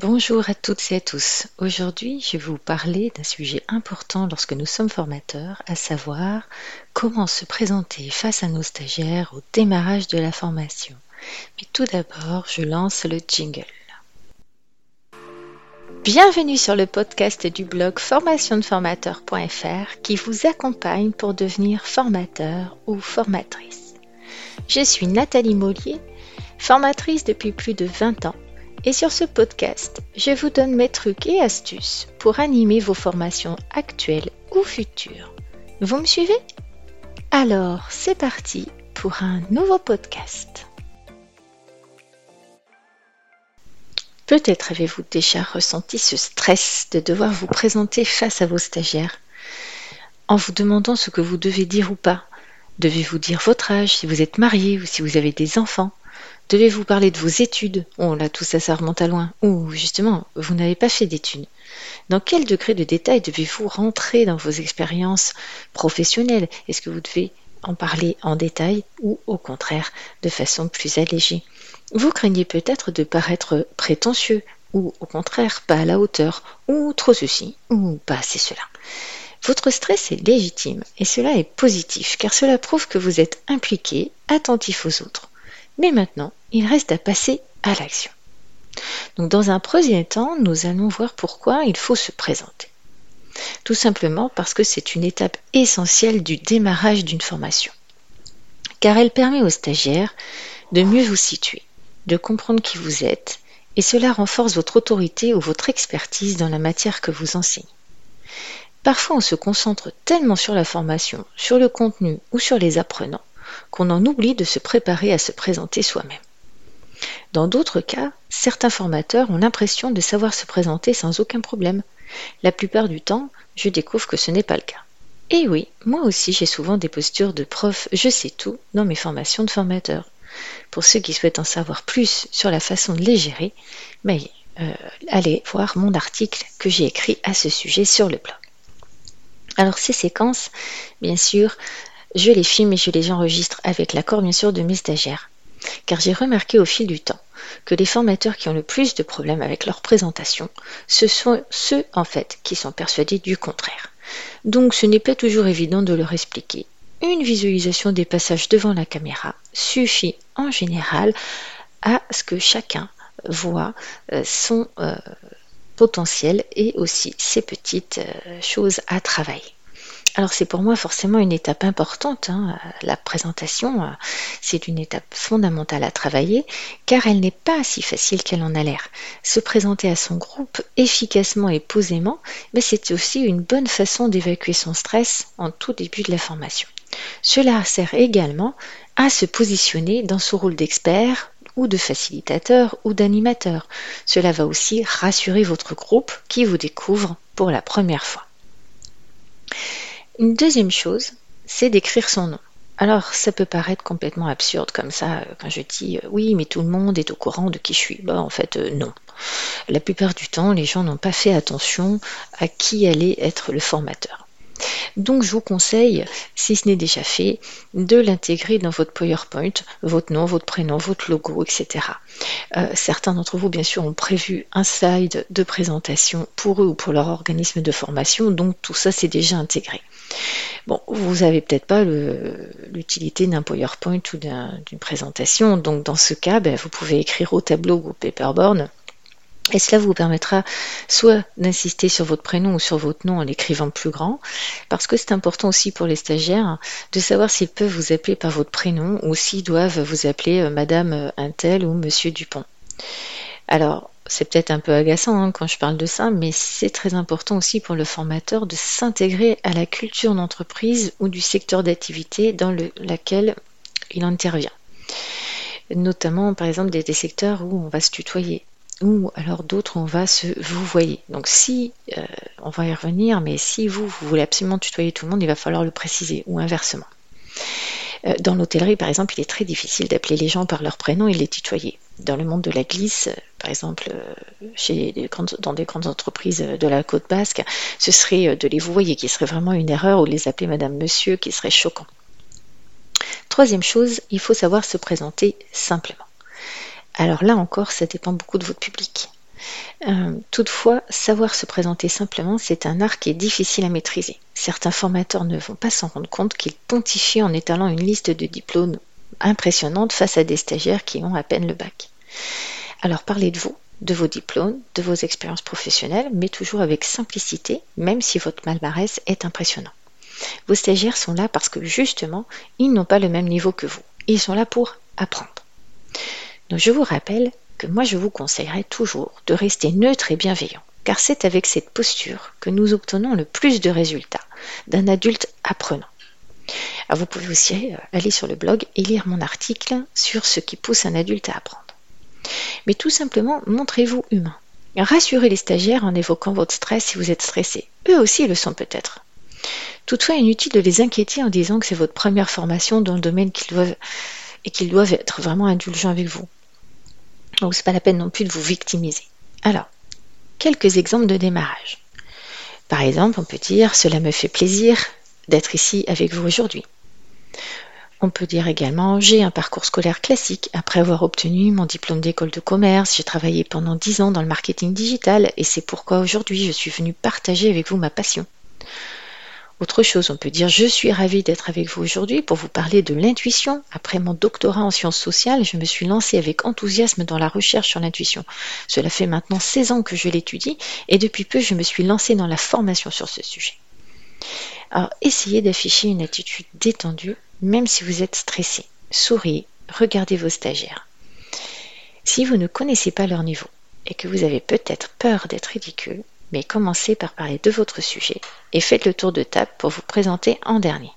Bonjour à toutes et à tous. Aujourd'hui, je vais vous parler d'un sujet important lorsque nous sommes formateurs, à savoir comment se présenter face à nos stagiaires au démarrage de la formation. Mais tout d'abord, je lance le jingle. Bienvenue sur le podcast du blog formationdeformateur.fr qui vous accompagne pour devenir formateur ou formatrice. Je suis Nathalie Mollier, formatrice depuis plus de 20 ans et sur ce podcast, je vous donne mes trucs et astuces pour animer vos formations actuelles ou futures. Vous me suivez? Alors, c'est parti pour un nouveau podcast. Peut-être avez-vous déjà ressenti ce stress de devoir vous présenter face à vos stagiaires en vous demandant ce que vous devez dire ou pas. Devez-vous dire votre âge, si vous êtes marié ou si vous avez des enfants Devez-vous parler de vos études? Oh là, tout ça, ça remonte à loin. Ou justement, vous n'avez pas fait d'études. Dans quel degré de détail devez-vous rentrer dans vos expériences professionnelles? Est-ce que vous devez en parler en détail ou au contraire de façon plus allégée? Vous craignez peut-être de paraître prétentieux ou au contraire pas à la hauteur ou trop ceci ou pas assez cela. Votre stress est légitime et cela est positif car cela prouve que vous êtes impliqué, attentif aux autres. Mais maintenant, il reste à passer à l'action. Donc dans un premier temps, nous allons voir pourquoi il faut se présenter. Tout simplement parce que c'est une étape essentielle du démarrage d'une formation. Car elle permet aux stagiaires de mieux vous situer, de comprendre qui vous êtes, et cela renforce votre autorité ou votre expertise dans la matière que vous enseignez. Parfois on se concentre tellement sur la formation, sur le contenu ou sur les apprenants qu'on en oublie de se préparer à se présenter soi-même. Dans d'autres cas, certains formateurs ont l'impression de savoir se présenter sans aucun problème. La plupart du temps, je découvre que ce n'est pas le cas. Et oui, moi aussi j'ai souvent des postures de prof je sais tout dans mes formations de formateur. Pour ceux qui souhaitent en savoir plus sur la façon de les gérer, euh, allez voir mon article que j'ai écrit à ce sujet sur le blog. Alors ces séquences, bien sûr, je les filme et je les enregistre avec l'accord bien sûr de mes stagiaires. Car j'ai remarqué au fil du temps que les formateurs qui ont le plus de problèmes avec leur présentation, ce sont ceux en fait qui sont persuadés du contraire. Donc ce n'est pas toujours évident de leur expliquer. Une visualisation des passages devant la caméra suffit en général à ce que chacun voit euh, son euh, potentiel et aussi ses petites euh, choses à travailler. Alors c'est pour moi forcément une étape importante. Hein. La présentation, euh, c'est une étape fondamentale à travailler car elle n'est pas si facile qu'elle en a l'air. Se présenter à son groupe efficacement et posément, mais c'est aussi une bonne façon d'évacuer son stress en tout début de la formation. Cela sert également à se positionner dans son rôle d'expert ou de facilitateur ou d'animateur. Cela va aussi rassurer votre groupe qui vous découvre pour la première fois. Une deuxième chose, c'est d'écrire son nom. Alors, ça peut paraître complètement absurde comme ça euh, quand je dis euh, oui, mais tout le monde est au courant de qui je suis. Bah, en fait, euh, non. La plupart du temps, les gens n'ont pas fait attention à qui allait être le formateur. Donc je vous conseille, si ce n'est déjà fait, de l'intégrer dans votre PowerPoint, votre nom, votre prénom, votre logo, etc. certains d'entre vous, bien sûr, ont prévu un slide de présentation pour eux ou pour leur organisme de formation, donc tout ça c'est déjà intégré. Bon, vous n'avez peut-être pas l'utilité d'un PowerPoint ou d'une présentation, donc dans ce cas, ben, vous pouvez écrire au tableau ou au paperboard. Et cela vous permettra soit d'insister sur votre prénom ou sur votre nom en l'écrivant plus grand, parce que c'est important aussi pour les stagiaires de savoir s'ils peuvent vous appeler par votre prénom ou s'ils doivent vous appeler euh, Madame Intel ou Monsieur Dupont. Alors, c'est peut-être un peu agaçant hein, quand je parle de ça, mais c'est très important aussi pour le formateur de s'intégrer à la culture d'entreprise ou du secteur d'activité dans lequel il intervient. Notamment, par exemple, des, secteurs où on va se tutoyer ou alors d'autres on va se vous voyez. Donc si, euh, on va y revenir, mais si vous, vous voulez absolument tutoyer tout le monde, il va falloir le préciser, ou inversement. Euh, dans l'hôtellerie, par exemple, il est très difficile d'appeler les gens par leur prénom et les tutoyer. Dans le monde de la glisse, euh, par exemple, euh, chez dans des grandes entreprises de la côte basque, ce serait de les vouvoyer qui serait vraiment une erreur ou les appeler Madame Monsieur qui serait choquant. Troisième chose, il faut savoir se présenter simplement. Alors là encore, ça dépend beaucoup de votre public. Euh, toutefois, savoir se présenter simplement, c'est un art qui est difficile à maîtriser. Certains formateurs ne vont pas s'en rendre compte qu'ils pontifient en étalant une liste de diplômes impressionnante face à des stagiaires qui ont à peine le bac. Alors parlez de vous, de vos diplômes, de vos expériences professionnelles, mais toujours avec simplicité, même si votre palmarès est impressionnant. Vos stagiaires sont là parce que justement, ils n'ont pas le même niveau que vous. Ils sont là pour apprendre. Donc je vous rappelle que moi je vous conseillerais toujours de rester neutre et bienveillant, car c'est avec cette posture que nous obtenons le plus de résultats d'un adulte apprenant. vous pouvez aussi euh, aller sur le blog et lire mon article sur ce qui pousse un adulte à apprendre. Mais tout simplement, montrez-vous humain. Rassurez les stagiaires en évoquant votre stress si vous êtes stressé. Eux aussi le sont peut-être. Toutefois, inutile de les inquiéter en disant que c'est votre première formation dans le domaine qu'ils doivent et qu'ils doivent être vraiment indulgents avec vous. Donc c'est pas la peine non plus de vous victimiser. Alors, quelques exemples de démarrage. Par exemple, on peut dire cela me fait plaisir d'être ici avec vous aujourd'hui. On peut dire également j'ai un parcours scolaire classique. Après avoir obtenu mon diplôme d'école de commerce, j'ai travaillé pendant 10 ans dans le marketing digital et c'est pourquoi aujourd'hui je suis venu partager avec vous ma passion. Autre chose, on peut dire je suis ravie d'être avec vous aujourd'hui pour vous parler de l'intuition. Après mon doctorat en sciences sociales, je me suis lancée avec enthousiasme dans la recherche sur l'intuition. Cela fait maintenant 16 ans que je l'étudie et depuis peu je me suis lancée dans la formation sur ce sujet. Alors essayez d'afficher une attitude détendue même si vous êtes stressé. Souriez, regardez vos stagiaires. Si vous ne connaissez pas leur niveau et que vous avez peut-être peur d'être ridicule, mais commencez par parler de votre sujet et faites le tour de table pour vous présenter en dernier.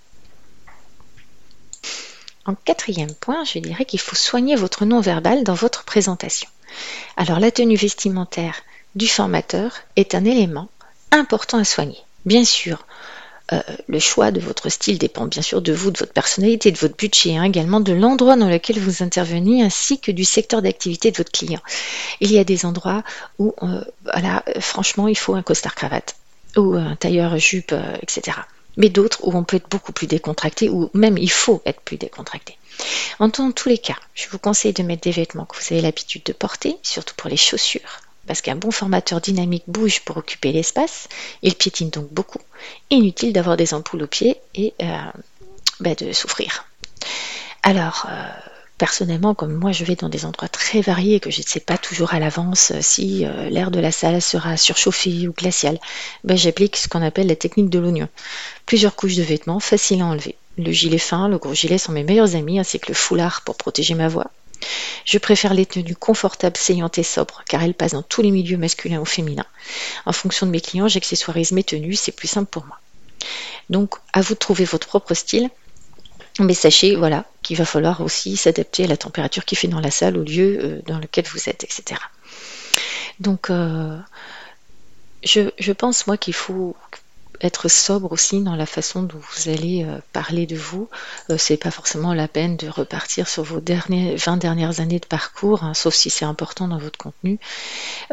En quatrième point, je dirais qu'il faut soigner votre non-verbal dans votre présentation. Alors la tenue vestimentaire du formateur est un élément important à soigner. Bien sûr, euh, le choix de votre style dépend bien sûr de vous, de votre personnalité, de votre budget, hein, également de l'endroit dans lequel vous intervenez, ainsi que du secteur d'activité de votre client. Il y a des endroits où, euh, voilà, franchement, il faut un costard cravate ou un tailleur jupe, euh, etc. Mais d'autres où on peut être beaucoup plus décontracté, ou même il faut être plus décontracté. En tous les cas, je vous conseille de mettre des vêtements que vous avez l'habitude de porter, surtout pour les chaussures, parce qu'un bon formateur dynamique bouge pour occuper l'espace, il piétine donc beaucoup. Inutile d'avoir des ampoules aux pieds et euh, bah, de souffrir. Alors, euh, personnellement, comme moi je vais dans des endroits très variés, que je ne sais pas toujours à l'avance si euh, l'air de la salle sera surchauffé ou glacial, bah, j'applique ce qu'on appelle la technique de l'oignon. Plusieurs couches de vêtements, faciles à enlever. Le gilet fin, le gros gilet sont mes meilleurs amis, ainsi que le foulard pour protéger ma voix. Je préfère les tenues confortables, saillantes et sobres, car elles passent dans tous les milieux masculins ou féminins. En fonction de mes clients, j'accessoirise mes tenues, c'est plus simple pour moi. Donc, à vous de trouver votre propre style. Mais sachez, voilà, qu'il va falloir aussi s'adapter à la température qui fait dans la salle, au lieu euh, dans lequel vous êtes, etc. Donc, euh, je, pense, moi, qu'il faut être sobre aussi dans la façon dont vous allez euh, parler de vous. Euh, c'est pas forcément la peine de repartir sur vos derniers, 20 dernières années de parcours, hein, sauf si c'est important dans votre contenu.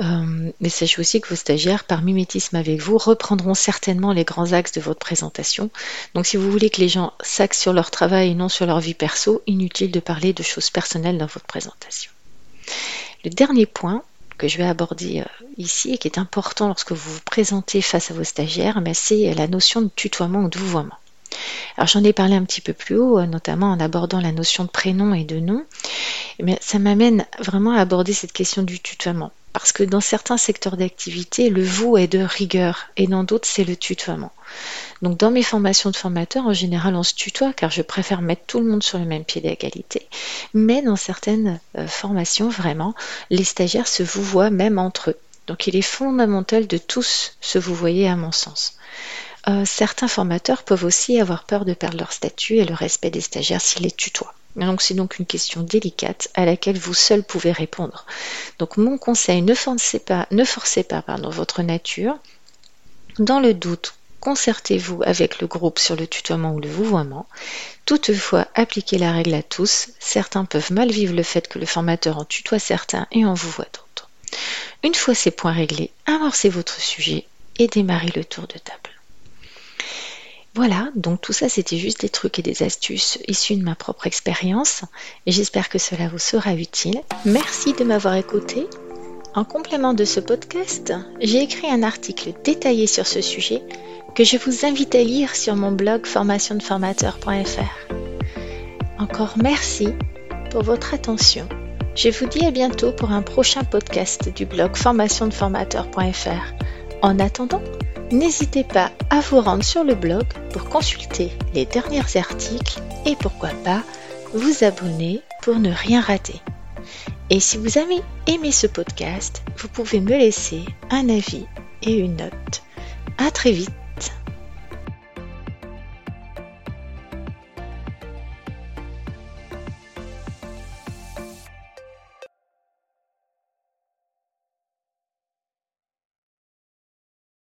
Euh, mais sachez aussi que vos stagiaires, par mimétisme avec vous, reprendront certainement les grands axes de votre présentation. Donc si vous voulez que les gens s'axent sur leur travail et non sur leur vie perso, inutile de parler de choses personnelles dans votre présentation. Le dernier point, que je vais aborder euh, ici et qui est important lorsque vous vous présentez face à vos stagiaires, c'est la notion de tutoiement ou de vouvoiement. Alors j'en ai parlé un petit peu plus haut, euh, notamment en abordant la notion de prénom et de nom, mais ça m'amène vraiment à aborder cette question du tutoiement. Parce que dans certains secteurs d'activité, le vous est de rigueur et dans d'autres, c'est le tutoiement. Donc dans mes formations de formateurs, en général, on se tutoie car je préfère mettre tout le monde sur le même pied d'égalité. Mais dans certaines euh, formations, vraiment, les stagiaires se vous voient même entre eux. Donc il est fondamental de tous se vous voyez à mon sens. Euh, certains formateurs peuvent aussi avoir peur de perdre leur statut et le respect des stagiaires s'ils les tutoient. C'est donc une question délicate à laquelle vous seul pouvez répondre. Donc mon conseil, ne forcez pas, ne forcez pas pardon, votre nature. Dans le doute, concertez-vous avec le groupe sur le tutoiement ou le vouvoiement. Toutefois, appliquez la règle à tous. Certains peuvent mal vivre le fait que le formateur en tutoie certains et en vouvoie d'autres. Une fois ces points réglés, amorcez votre sujet et démarrez le tour de table. Voilà, donc tout ça c'était juste des trucs et des astuces issus de ma propre expérience et j'espère que cela vous sera utile. Merci de m'avoir écouté En complément de ce podcast, j'ai écrit un article détaillé sur ce sujet que je vous invite à lire sur mon blog formationdeformateur.fr. Encore merci pour votre attention. Je vous dis à bientôt pour un prochain podcast du blog formationdeformateur.fr. En attendant, n'hésitez pas à vous rendre sur le blog pour consulter les derniers articles et pourquoi pas vous abonner pour ne rien rater. Et si vous avez aimé ce podcast, vous pouvez me laisser un avis et une note. À très vite